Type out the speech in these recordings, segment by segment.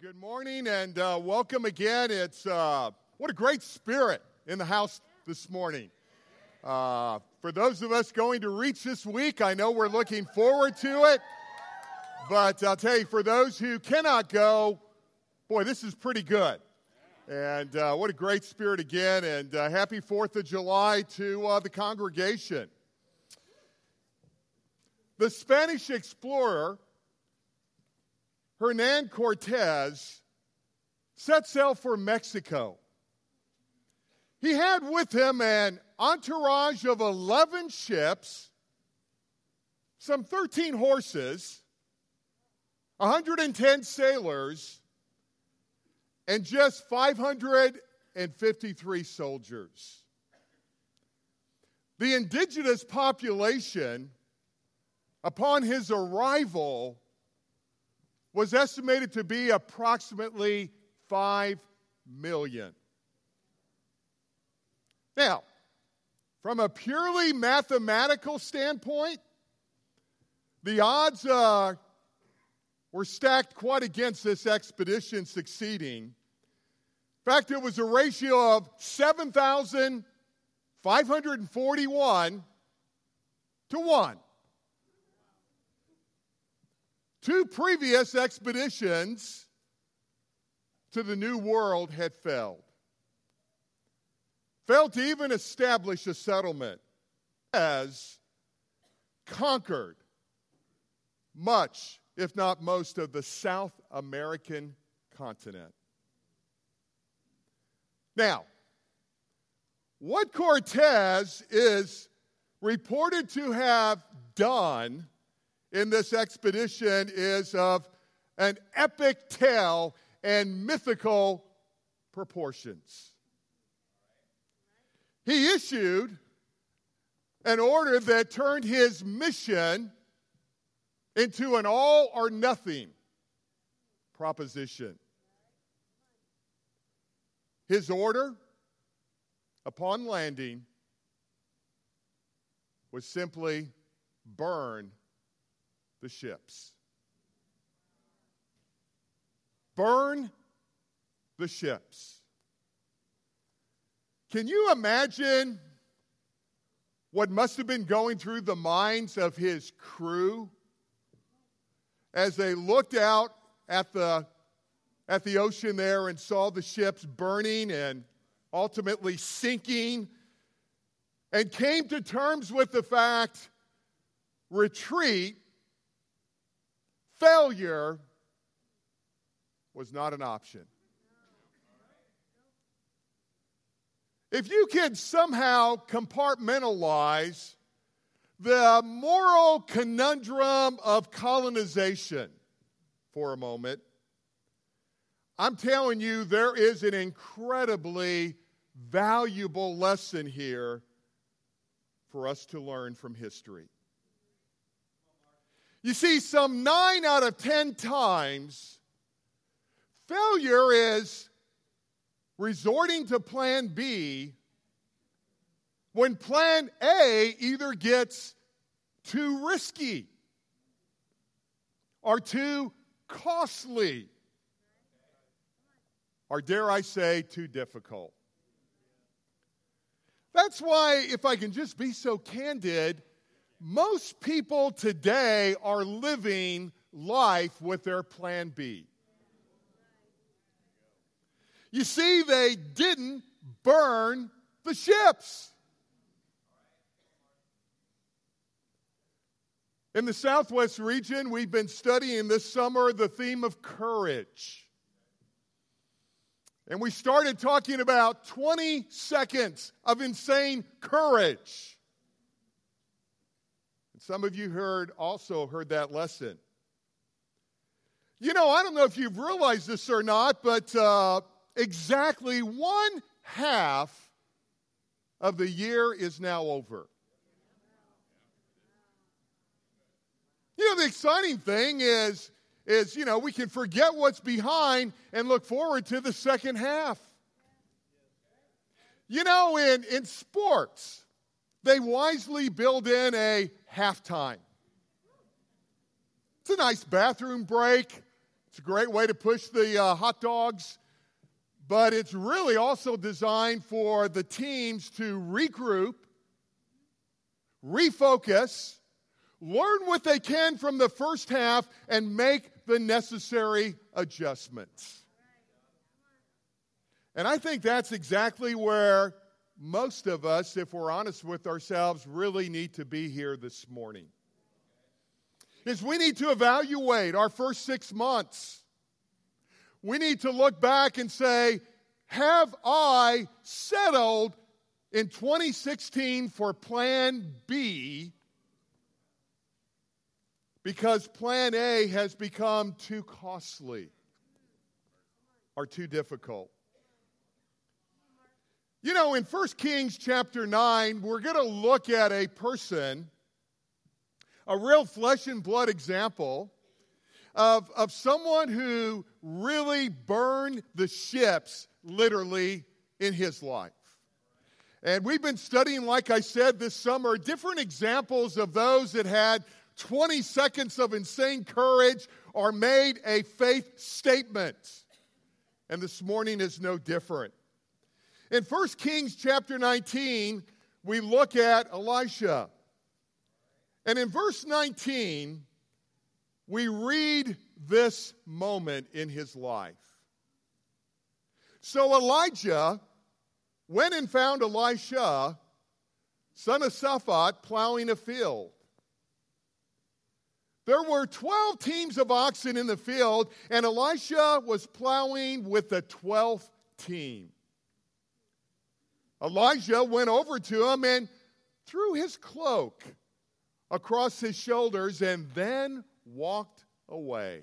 Good morning and uh, welcome again. It's uh, what a great spirit in the house this morning. Uh, for those of us going to reach this week, I know we're looking forward to it. But I'll tell you, for those who cannot go, boy, this is pretty good. And uh, what a great spirit again. And uh, happy 4th of July to uh, the congregation. The Spanish explorer Hernan Cortez set sail for Mexico. He had with him an entourage of 11 ships, some 13 horses, 110 sailors, and just 553 soldiers. The indigenous population, upon his arrival, was estimated to be approximately 5 million. Now, from a purely mathematical standpoint, the odds uh, were stacked quite against this expedition succeeding. In fact, it was a ratio of 7,541 to 1. Two previous expeditions to the New World had failed. Failed to even establish a settlement, as conquered much, if not most, of the South American continent. Now, what Cortez is reported to have done in this expedition is of an epic tale and mythical proportions. He issued an order that turned his mission into an all or nothing proposition. His order upon landing was simply burn the ships. Burn the ships. Can you imagine what must have been going through the minds of his crew as they looked out at the, at the ocean there and saw the ships burning and ultimately sinking and came to terms with the fact retreat failure was not an option. If you could somehow compartmentalize the moral conundrum of colonization for a moment, I'm telling you, there is an incredibly valuable lesson here for us to learn from history. You see, some nine out of ten times, failure is resorting to plan B when plan A either gets too risky or too costly, or dare I say, too difficult. That's why, if I can just be so candid, most people today are living life with their plan B. You see, they didn't burn the ships. In the Southwest region, we've been studying this summer the theme of courage. And we started talking about 20 seconds of insane courage. Some of you heard also heard that lesson. You know, I don't know if you've realized this or not, but uh, exactly one half of the year is now over. You know, the exciting thing is, is you know, we can forget what's behind and look forward to the second half. You know, in, in sports, they wisely build in a halftime. It's a nice bathroom break, It's a great way to push the uh, hot dogs, but it's really also designed for the teams to regroup, refocus, learn what they can from the first half, and make the necessary adjustments. And I think that's exactly where most of us, if we're honest with ourselves, really need to be here this morning. Is we need to evaluate our first six months. We need to look back and say, have I settled in 2016 for plan B because plan A has become too costly or too difficult? You know, in 1 Kings chapter 9, we're going to look at a person, a real flesh and blood example of, of someone who really burned the ships literally in his life. And we've been studying, like I said, this summer, different examples of those that had 20 seconds of insane courage or made a faith statement. And this morning is no different. In 1 Kings chapter 19, we look at Elisha. And in verse 19, we read this moment in his life. So Elijah went and found Elisha, son of Shaphat, plowing a field. There were 12 teams of oxen in the field, and Elisha was plowing with the 12th team. Elijah went over to him and threw his cloak across his shoulders and then walked away.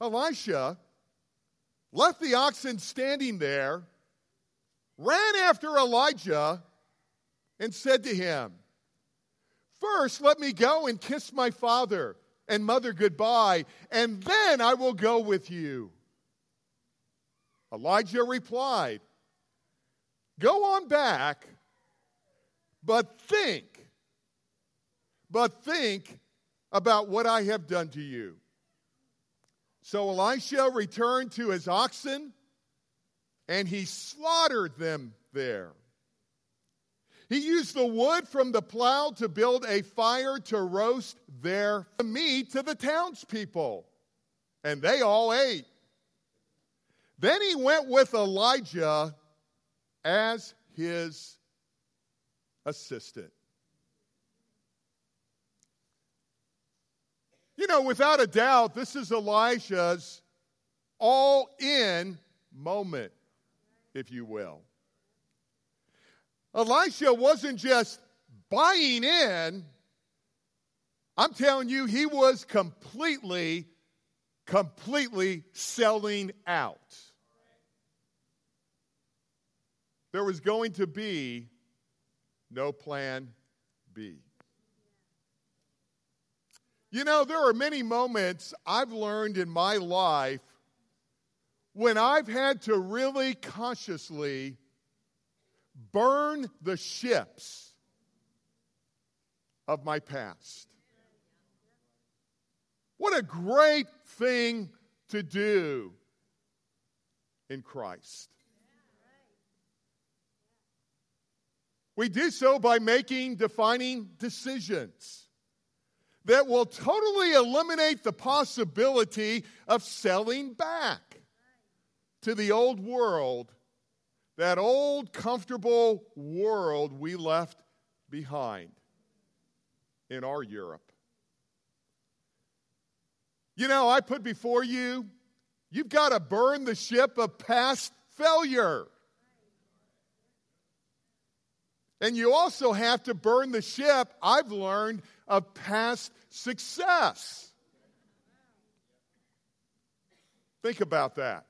Elisha left the oxen standing there, ran after Elijah, and said to him, First, let me go and kiss my father and mother goodbye, and then I will go with you. Elijah replied, Go on back, but think, but think about what I have done to you. So Elisha returned to his oxen, and he slaughtered them there. He used the wood from the plow to build a fire to roast their meat to the townspeople, and they all ate. Then he went with Elijah as his assistant. You know, without a doubt, this is Elisha's all in moment, if you will. Elisha wasn't just buying in, I'm telling you, he was completely, completely selling out. There was going to be no plan B. You know, there are many moments I've learned in my life when I've had to really consciously burn the ships of my past. What a great thing to do in Christ. We do so by making defining decisions that will totally eliminate the possibility of selling back to the old world, that old comfortable world we left behind in our Europe. You know, I put before you, you've got to burn the ship of past failure. And you also have to burn the ship, I've learned, of past success. Think about that.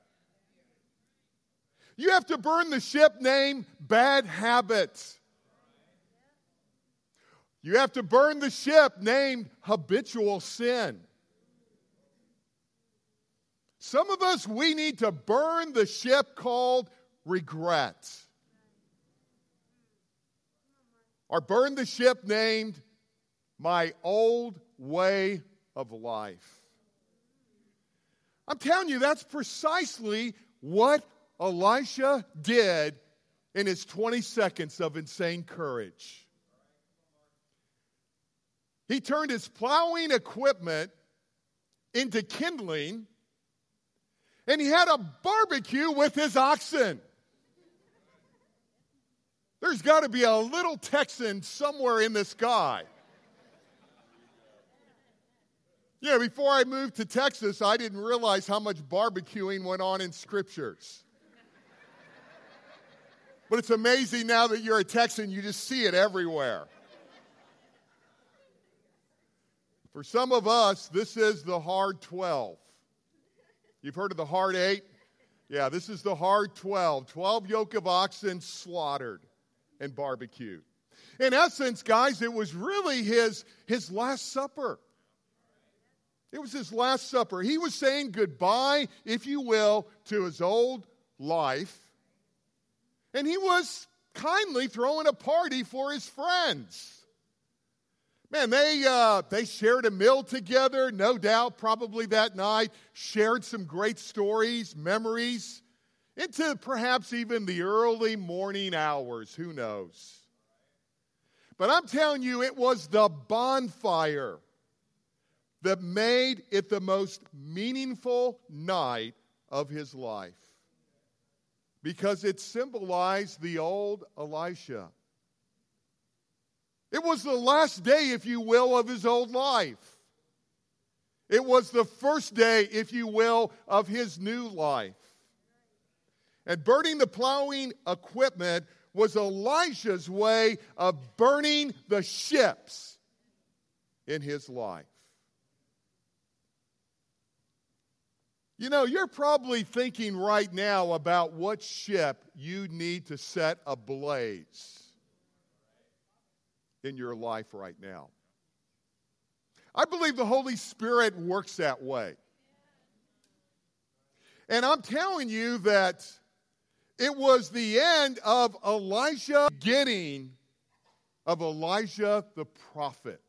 You have to burn the ship named bad habits. You have to burn the ship named habitual sin. Some of us, we need to burn the ship called regret or burn the ship named My Old Way of Life. I'm telling you, that's precisely what Elisha did in his 20 seconds of insane courage. He turned his plowing equipment into kindling, and he had a barbecue with his oxen. There's got to be a little Texan somewhere in this guy. Yeah, before I moved to Texas, I didn't realize how much barbecuing went on in scriptures. But it's amazing now that you're a Texan, you just see it everywhere. For some of us, this is the hard 12. You've heard of the hard eight? Yeah, this is the hard 12. 12 yoke of oxen slaughtered and barbecued. In essence, guys, it was really his, his last supper. It was his last supper. He was saying goodbye, if you will, to his old life. And he was kindly throwing a party for his friends. Man, they, uh, they shared a meal together, no doubt, probably that night, shared some great stories, memories, into perhaps even the early morning hours. Who knows? But I'm telling you, it was the bonfire that made it the most meaningful night of his life because it symbolized the old Elisha. It was the last day, if you will, of his old life. It was the first day, if you will, of his new life. And burning the plowing equipment was Elisha's way of burning the ships in his life. You know, you're probably thinking right now about what ship you need to set ablaze in your life right now. I believe the Holy Spirit works that way. And I'm telling you that it was the end of Elisha, getting of Elijah the prophet.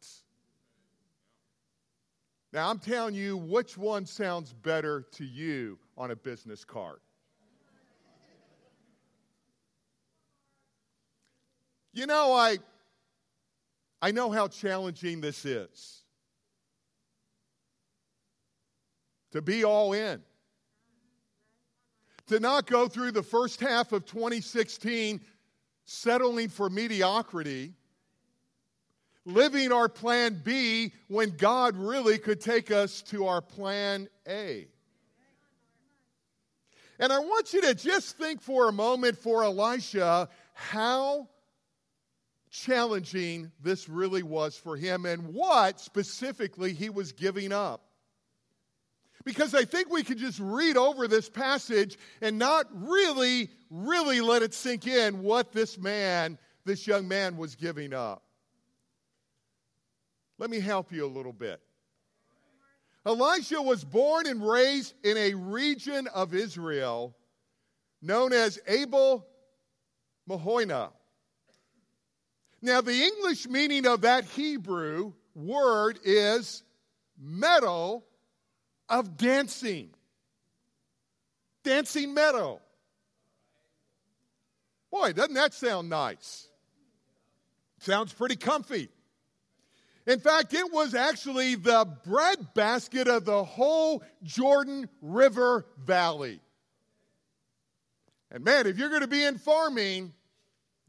Now, I'm telling you which one sounds better to you on a business card. You know, I, I know how challenging this is to be all in, to not go through the first half of 2016 settling for mediocrity living our plan B when God really could take us to our plan A. And I want you to just think for a moment for Elisha how challenging this really was for him and what specifically he was giving up. Because I think we could just read over this passage and not really, really let it sink in what this man, this young man, was giving up. Let me help you a little bit. Elisha was born and raised in a region of Israel known as Abel Meholah. Now, the English meaning of that Hebrew word is meadow of dancing. Dancing meadow. Boy, doesn't that sound nice? Sounds pretty comfy. In fact, it was actually the breadbasket of the whole Jordan River Valley. And man, if you're going to be in farming,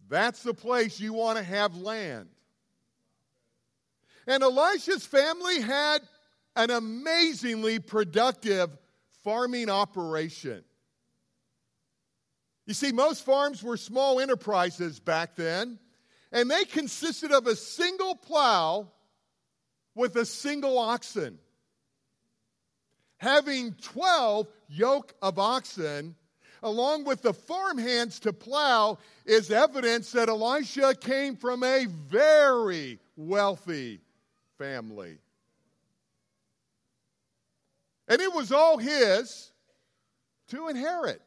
that's the place you want to have land. And Elisha's family had an amazingly productive farming operation. You see, most farms were small enterprises back then, and they consisted of a single plow with a single oxen. Having 12 yoke of oxen, along with the farmhands to plow, is evidence that Elisha came from a very wealthy family. And it was all his to inherit.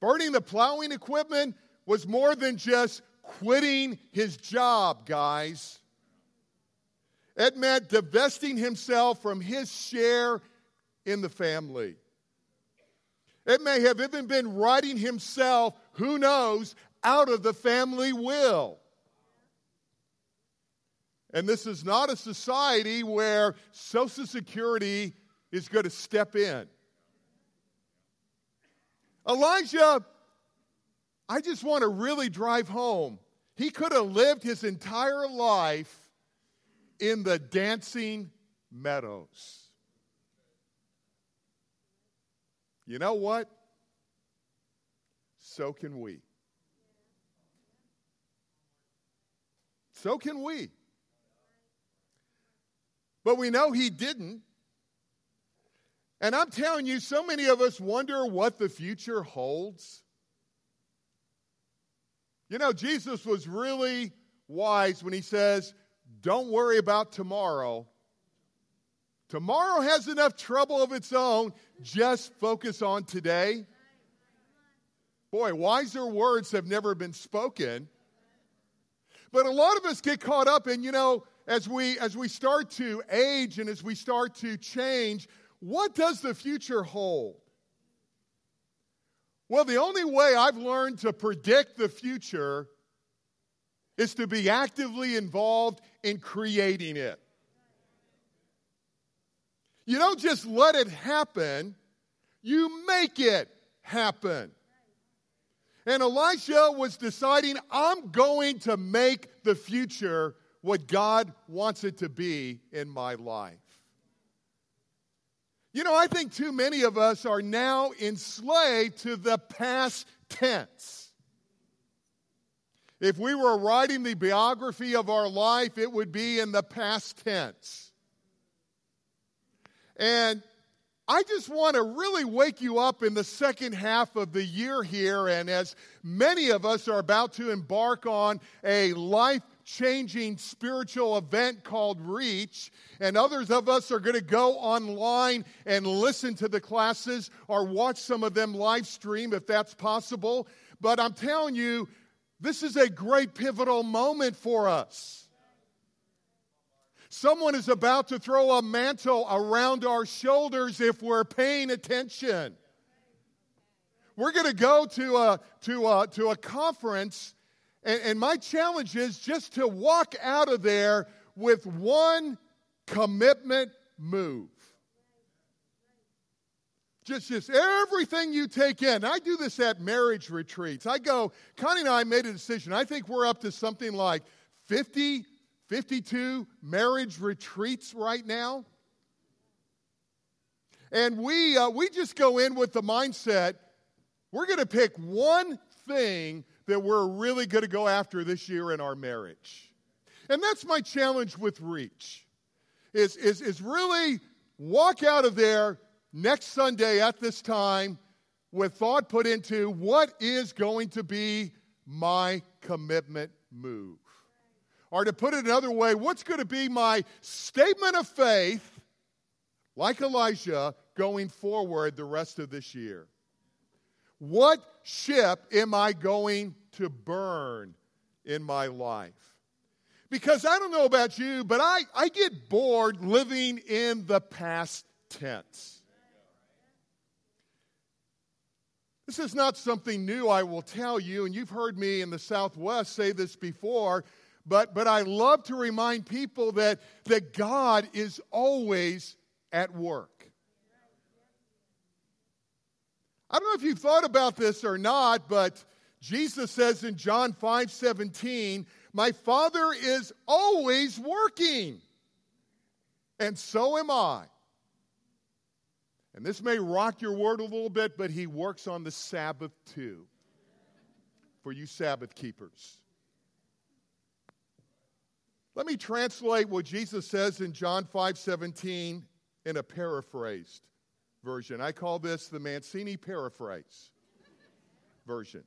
Burning the plowing equipment was more than just quitting his job, guys. It meant divesting himself from his share in the family. It may have even been writing himself, who knows, out of the family will. And this is not a society where Social Security is going to step in. Elijah, I just want to really drive home. He could have lived his entire life in the dancing meadows. You know what? So can we. So can we. But we know he didn't. And I'm telling you, so many of us wonder what the future holds. You know, Jesus was really wise when he says, Don't worry about tomorrow. Tomorrow has enough trouble of its own. Just focus on today. Boy, wiser words have never been spoken. But a lot of us get caught up in, you know, as we as we start to age and as we start to change, what does the future hold? Well, the only way I've learned to predict the future is to be actively involved in creating it. You don't just let it happen, you make it happen. And Elisha was deciding, I'm going to make the future what God wants it to be in my life. You know, I think too many of us are now enslaved to the past tense. If we were writing the biography of our life, it would be in the past tense. And I just want to really wake you up in the second half of the year here. And as many of us are about to embark on a life changing spiritual event called Reach, and others of us are going to go online and listen to the classes or watch some of them live stream if that's possible. But I'm telling you, this is a great pivotal moment for us. Someone is about to throw a mantle around our shoulders if we're paying attention. We're going to go to a, to a, to a conference and, and my challenge is just to walk out of there with one commitment move. Just, just everything you take in. I do this at marriage retreats. I go, Connie and I made a decision. I think we're up to something like 50, 52 marriage retreats right now. And we, uh, we just go in with the mindset we're going to pick one thing that we're really going to go after this year in our marriage. And that's my challenge with Reach. Is, is, is really walk out of there next Sunday at this time with thought put into what is going to be my commitment move? Or to put it another way, what's going to be my statement of faith, like Elijah, going forward the rest of this year? What ship am I going to burn in my life. Because I don't know about you, but I, I get bored living in the past tense. This is not something new, I will tell you, and you've heard me in the Southwest say this before, but, but I love to remind people that, that God is always at work. I don't know if you've thought about this or not, but Jesus says in John 5 17, My Father is always working, and so am I. And this may rock your world a little bit, but He works on the Sabbath too, for you Sabbath keepers. Let me translate what Jesus says in John 5 17 in a paraphrased version. I call this the Mancini paraphrase version.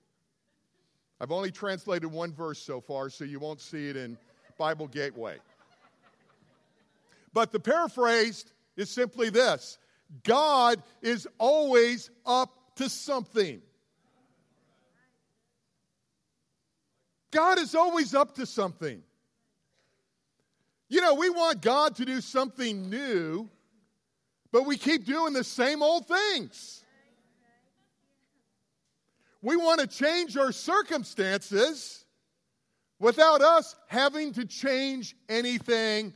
I've only translated one verse so far, so you won't see it in Bible Gateway. But the paraphrased is simply this God is always up to something. God is always up to something. You know, we want God to do something new, but we keep doing the same old things. We want to change our circumstances without us having to change anything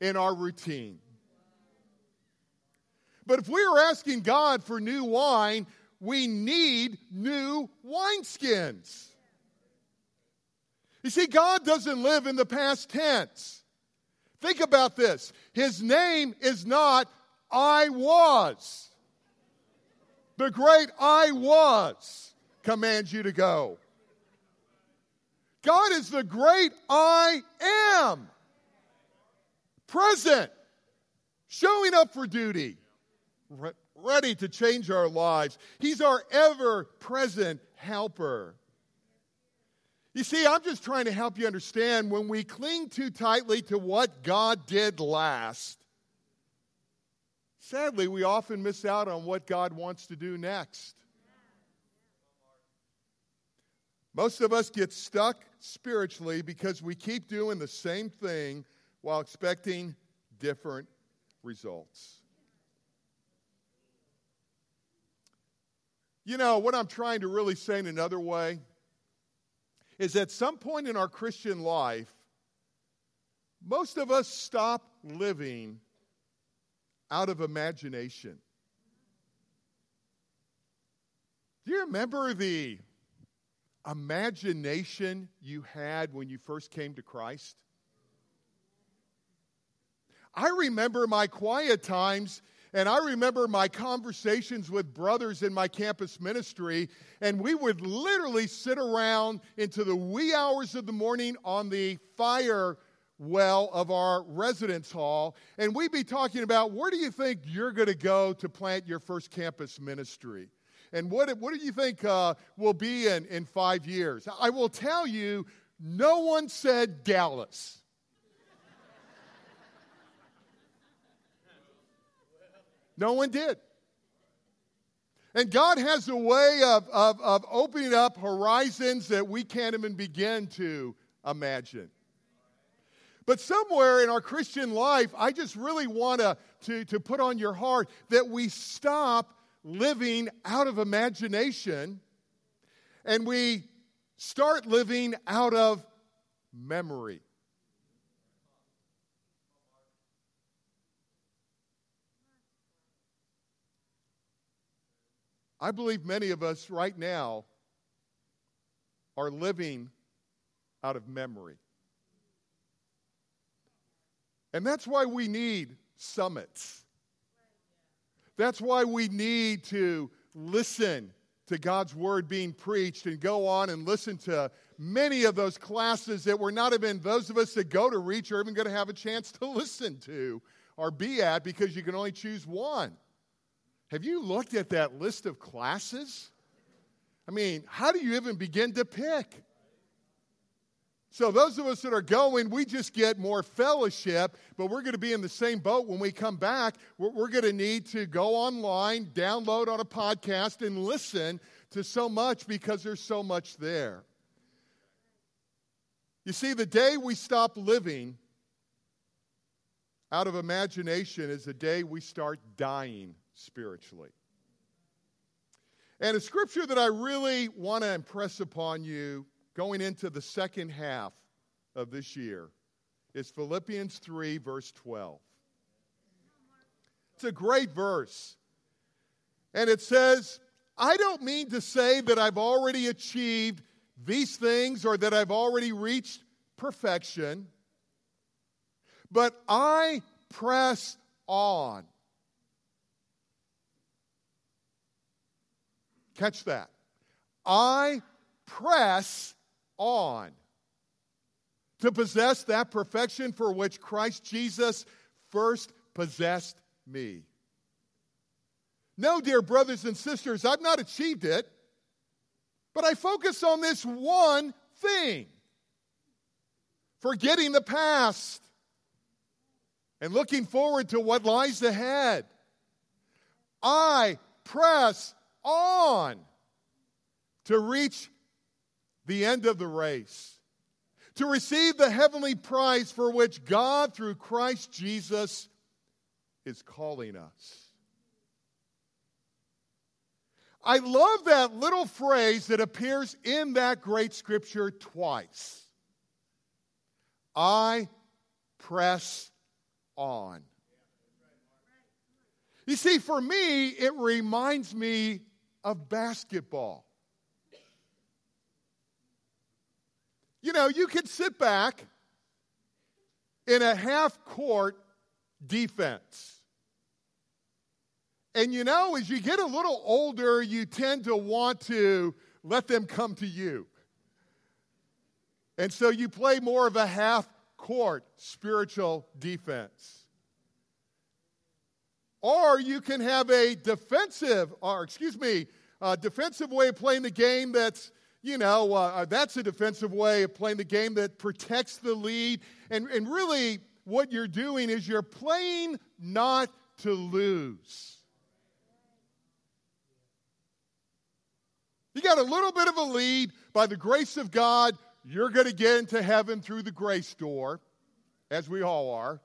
in our routine. But if we are asking God for new wine, we need new wineskins. You see, God doesn't live in the past tense. Think about this His name is not I was. The great I was commands you to go. God is the great I am. Present, showing up for duty, re- ready to change our lives. He's our ever present helper. You see, I'm just trying to help you understand when we cling too tightly to what God did last, sadly, we often miss out on what God wants to do next. Most of us get stuck spiritually because we keep doing the same thing while expecting different results. You know, what I'm trying to really say in another way is at some point in our Christian life, most of us stop living out of imagination. Do you remember the imagination you had when you first came to Christ? I remember my quiet times and I remember my conversations with brothers in my campus ministry, and we would literally sit around into the wee hours of the morning on the fire well of our residence hall, and we'd be talking about where do you think you're going to go to plant your first campus ministry? And what, what do you think uh, will be in, in five years? I will tell you, no one said Dallas. No one did. And God has a way of, of, of opening up horizons that we can't even begin to imagine. But somewhere in our Christian life, I just really want to, to, put on your heart that we stop living out of imagination and we start living out of memory. I believe many of us right now are living out of memory. And that's why we need summits. That's why we need to listen to God's word being preached and go on and listen to many of those classes that we're not even, those of us that go to Reach are even going to have a chance to listen to or be at because you can only choose one. Have you looked at that list of classes? I mean, how do you even begin to pick? So, those of us that are going, we just get more fellowship, but we're going to be in the same boat when we come back. We're, we're, going to need to go online, download on a podcast, and listen to so much because there's so much there. You see, the day we stop living out of imagination is the day we start dying spiritually. And a scripture that I really want to impress upon you going into the second half of this year is Philippians 3, verse 12. It's a great verse. And it says, I don't mean to say that I've already achieved these things or that I've already reached perfection, but I press on Catch that. I press on to possess that perfection for which Christ Jesus first possessed me. No, dear brothers and sisters, I've not achieved it, but I focus on this one thing forgetting the past and looking forward to what lies ahead. I press on to reach the end of the race, to receive the heavenly prize for which God, through Christ Jesus, is calling us. I love that little phrase that appears in that great scripture twice. I press on. You see, for me, it reminds me of basketball. You know, you can sit back in a half court defense. And you know, as you get a little older, you tend to want to let them come to you. And so you play more of a half court spiritual defense. Or you can have a defensive, or excuse me, a defensive way of playing the game that's, you know, uh, uh, that's a defensive way of playing the game that protects the lead. And, and really, what you're doing is you're playing not to lose. You got a little bit of a lead. By the grace of God, you're going to get into heaven through the grace door, as we all are.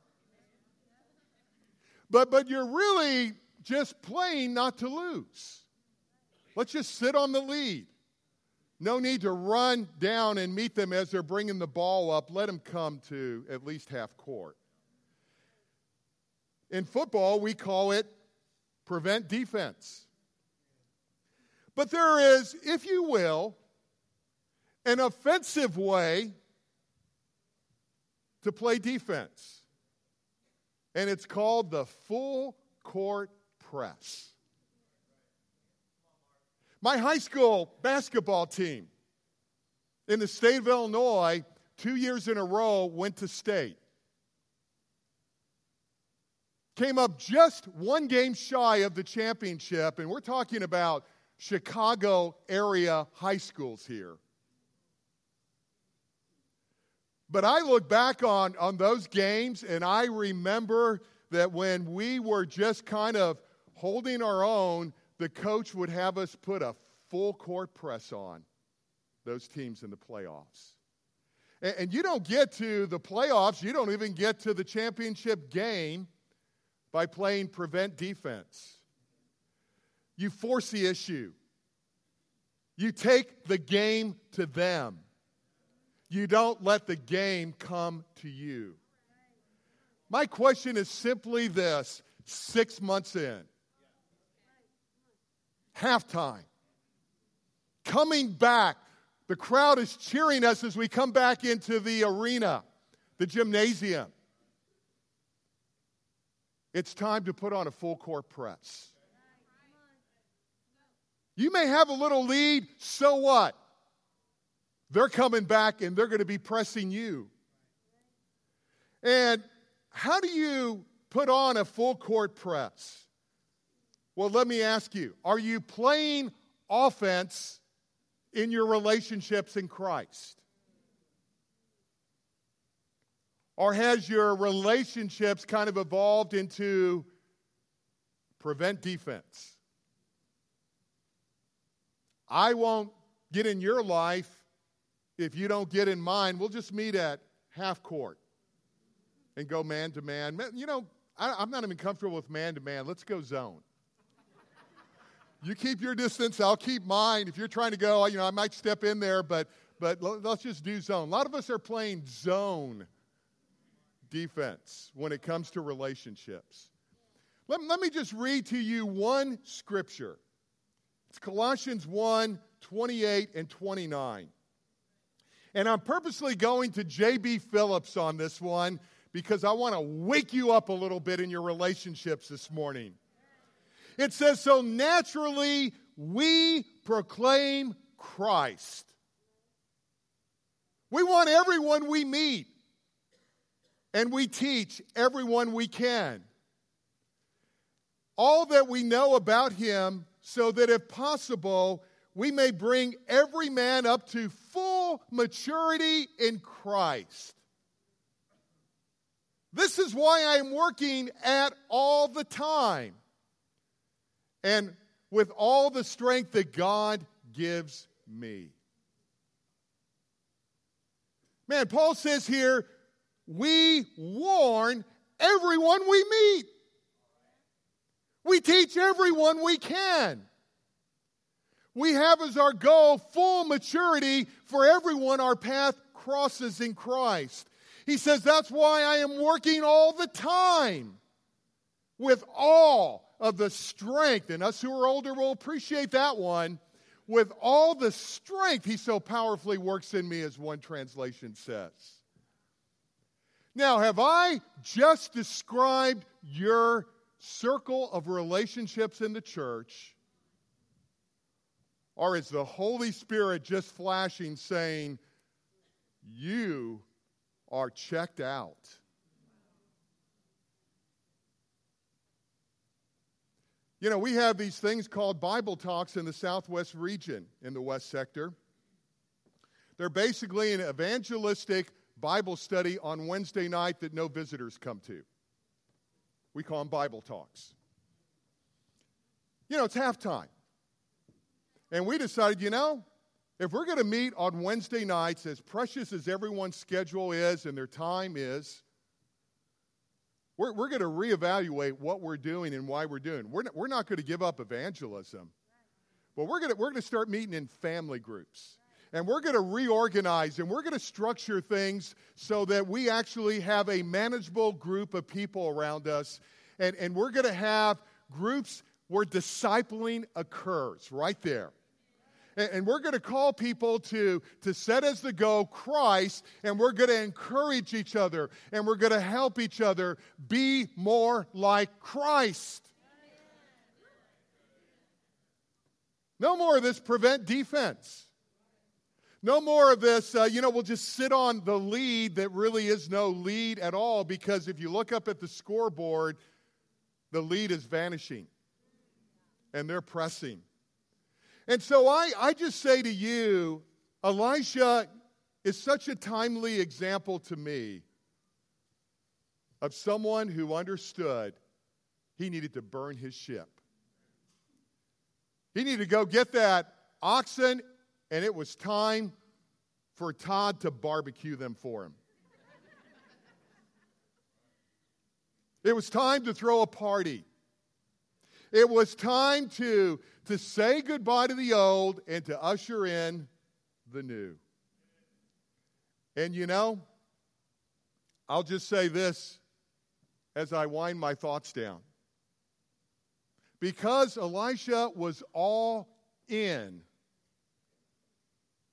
But, but you're really just playing not to lose. Let's just sit on the lead. No need to run down and meet them as they're bringing the ball up. Let them come to at least half court. In football, we call it prevent defense. But there is, if you will, an offensive way to play defense. And it's called the full court press. My high school basketball team in the state of Illinois, two years in a row, went to state. Came up just one game shy of the championship, and we're talking about Chicago area high schools here. But I look back on, on those games and I remember that when we were just kind of holding our own, the coach would have us put a full court press on those teams in the playoffs. And, and you don't get to the playoffs, you don't even get to the championship game by playing prevent defense. You force the issue. You take the game to them. You don't let the game come to you. My question is simply this six months in, halftime, coming back, the crowd is cheering us as we come back into the arena, the gymnasium. It's time to put on a full court press. You may have a little lead, so what? They're coming back and they're going to be pressing you. And how do you put on a full court press? Well, let me ask you are you playing offense in your relationships in Christ? Or has your relationships kind of evolved into prevent defense? I won't get in your life if you don't get in mine. We'll just meet at half court and go man to man. You know, I, am not even comfortable with man to man. Let's go zone. You keep your distance, I'll keep mine. If you're trying to go, you know, I might step in there, but but let's just do zone. A lot of us are playing zone defense when it comes to relationships. Let, let me just read to you one scripture. It's Colossians 1 28 and 29. And I'm purposely going to J.B. Phillips on this one because I want to wake you up a little bit in your relationships this morning. It says, So naturally we proclaim Christ. We want everyone we meet and we teach everyone we can all that we know about him so that if possible, we may bring every man up to full maturity in Christ. This is why I am working at all the time and with all the strength that God gives me. Man, Paul says here, we warn everyone we meet. We teach everyone we can. We have as our goal full maturity for everyone our path crosses in Christ. He says, That's why I am working all the time with all of the strength. And us who are older will appreciate that one. With all the strength he so powerfully works in me, as one translation says. Now, have I just described your circle of relationships in the church? Or is the Holy Spirit just flashing saying, You are checked out? You know, we have these things called Bible talks in the Southwest region in the West sector. They're basically an evangelistic Bible study on Wednesday night that no visitors come to. We call them Bible talks. You know, it's halftime. And we decided, you know, if we're going to meet on Wednesday nights, as precious as everyone's schedule is and their time is, we're, we're going to reevaluate what we're doing and why we're doing. We're not, we're not going to give up evangelism, but we're going to, we're going to start meeting in family groups. And we're going to reorganize and we're going to structure things so that we actually have a manageable group of people around us. And, and we're going to have groups where discipling occurs right there. And we're going to call people to, to set as the goal Christ, and we're going to encourage each other, and we're going to help each other be more like Christ. No more of this prevent defense. No more of this, uh, you know, we'll just sit on the lead that really is no lead at all because if you look up at the scoreboard, the lead is vanishing and they're pressing. And so I, I just say to you, Elisha is such a timely example to me of someone who understood he needed to burn his ship. He needed to go get that oxen, and it was time for Todd to barbecue them for him. It was time to throw a party. It was time to, to say goodbye to the old and to usher in the new. And you know, I'll just say this as I wind my thoughts down. Because Elisha was all in,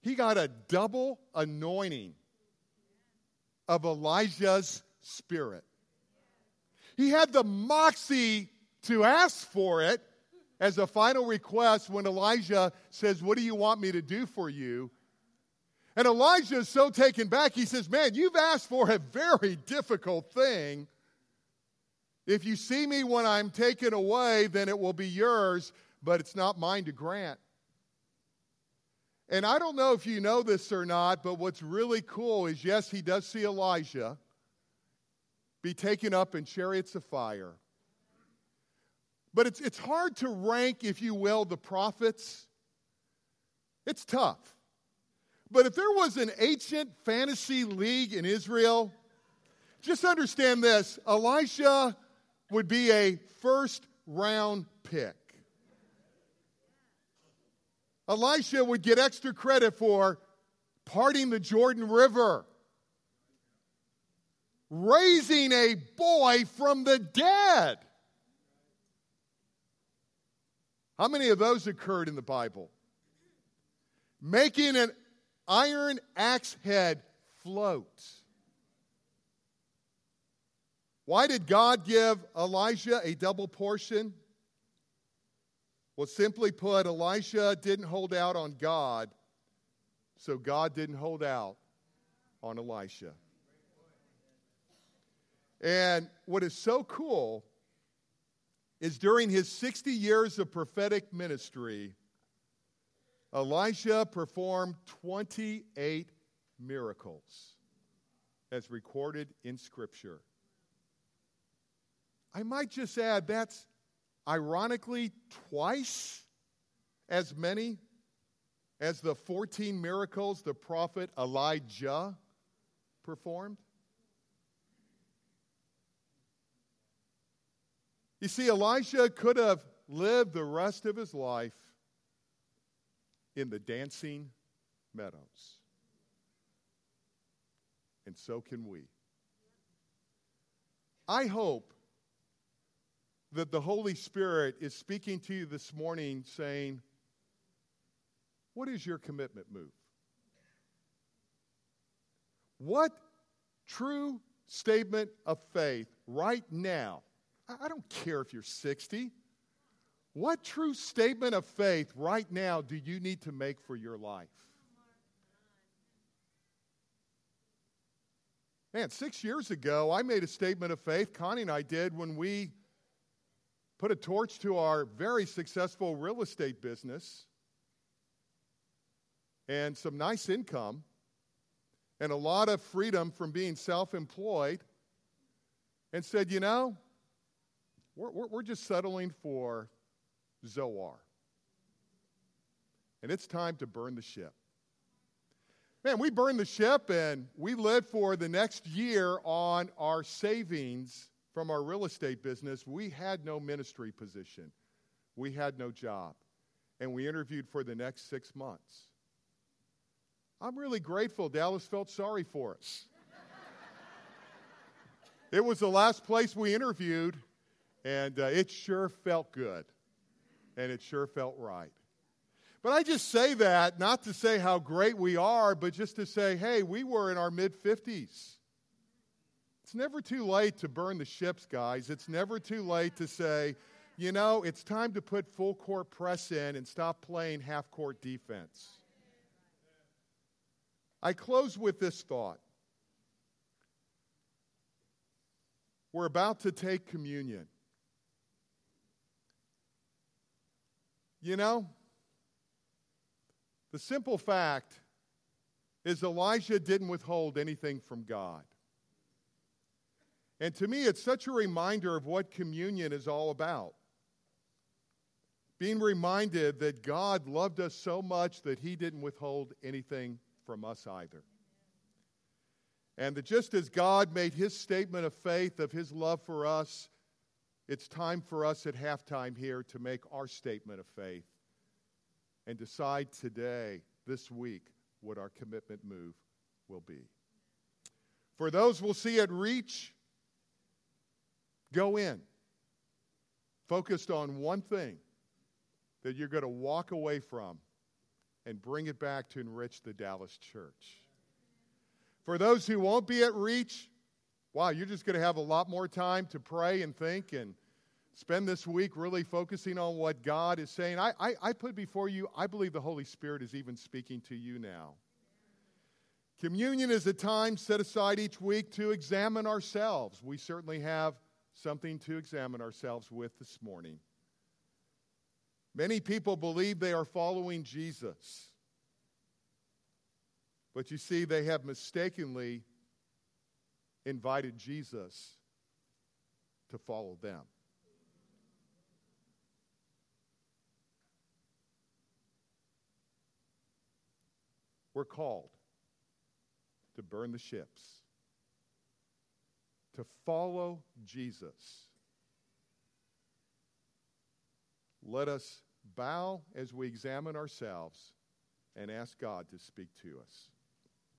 he got a double anointing of Elijah's spirit. He had the moxie to ask for it as a final request when Elijah says, What do you want me to do for you? And Elijah is so taken back, he says, Man, you've asked for a very difficult thing. If you see me when I'm taken away, then it will be yours, but it's not mine to grant. And I don't know if you know this or not, but what's really cool is yes, he does see Elijah be taken up in chariots of fire. But it's, it's hard to rank, if you will, the prophets. It's tough. But if there was an ancient fantasy league in Israel, just understand this Elisha would be a first round pick. Elisha would get extra credit for parting the Jordan River, raising a boy from the dead. How many of those occurred in the Bible? Making an iron axe head float. Why did God give Elijah a double portion? Well, simply put, Elisha didn't hold out on God, so God didn't hold out on Elisha. And what is so cool is during his 60 years of prophetic ministry, Elisha performed 28 miracles as recorded in Scripture. I might just add that's ironically twice as many as the 14 miracles the prophet Elijah performed. You see, Elijah could have lived the rest of his life in the dancing meadows. And so can we. I hope that the Holy Spirit is speaking to you this morning saying, What is your commitment move? What true statement of faith right now? I don't care if you're 60. What true statement of faith right now do you need to make for your life? Man, six years ago, I made a statement of faith, Connie and I did, when we put a torch to our very successful real estate business and some nice income and a lot of freedom from being self employed and said, you know, we're, we're, we're, just settling for Zoar. And it's time to burn the ship. Man, we burned the ship and we lived for the next year on our savings from our real estate business. We had no ministry position, we had no job, and we interviewed for the next six months. I'm really grateful Dallas felt sorry for us. it was the last place we interviewed, and uh, it sure felt good, and it sure felt right. But I just say that not to say how great we are, but just to say, hey, we were in our mid 50s. It's never too late to burn the ships, guys. It's never too late to say, you know, it's time to put full court press in and stop playing half court defense. I close with this thought. We're about to take communion. You know, the simple fact is Elijah didn't withhold anything from God. And to me, it's such a reminder of what communion is all about. Being reminded that God loved us so much that he didn't withhold anything from us either. And that just as God made his statement of faith, of his love for us, it's time for us at halftime here to make our statement of faith and decide today, this week, what our commitment move will be. For those we'll see at Reach, go in focused on one thing that you're going to walk away from and bring it back to enrich the Dallas church. For those who won't be at Reach, wow, you're just going to have a lot more time to pray and think and spend this week really focusing on what God is saying. I, I, I, put before you, I believe the Holy Spirit is even speaking to you now. Communion is a time set aside each week to examine ourselves. We certainly have something to examine ourselves with this morning. Many people believe they are following Jesus. But you see, they have mistakenly invited Jesus to follow them. We're called to burn the ships, to follow Jesus. Let us bow as we examine ourselves and ask God to speak to us.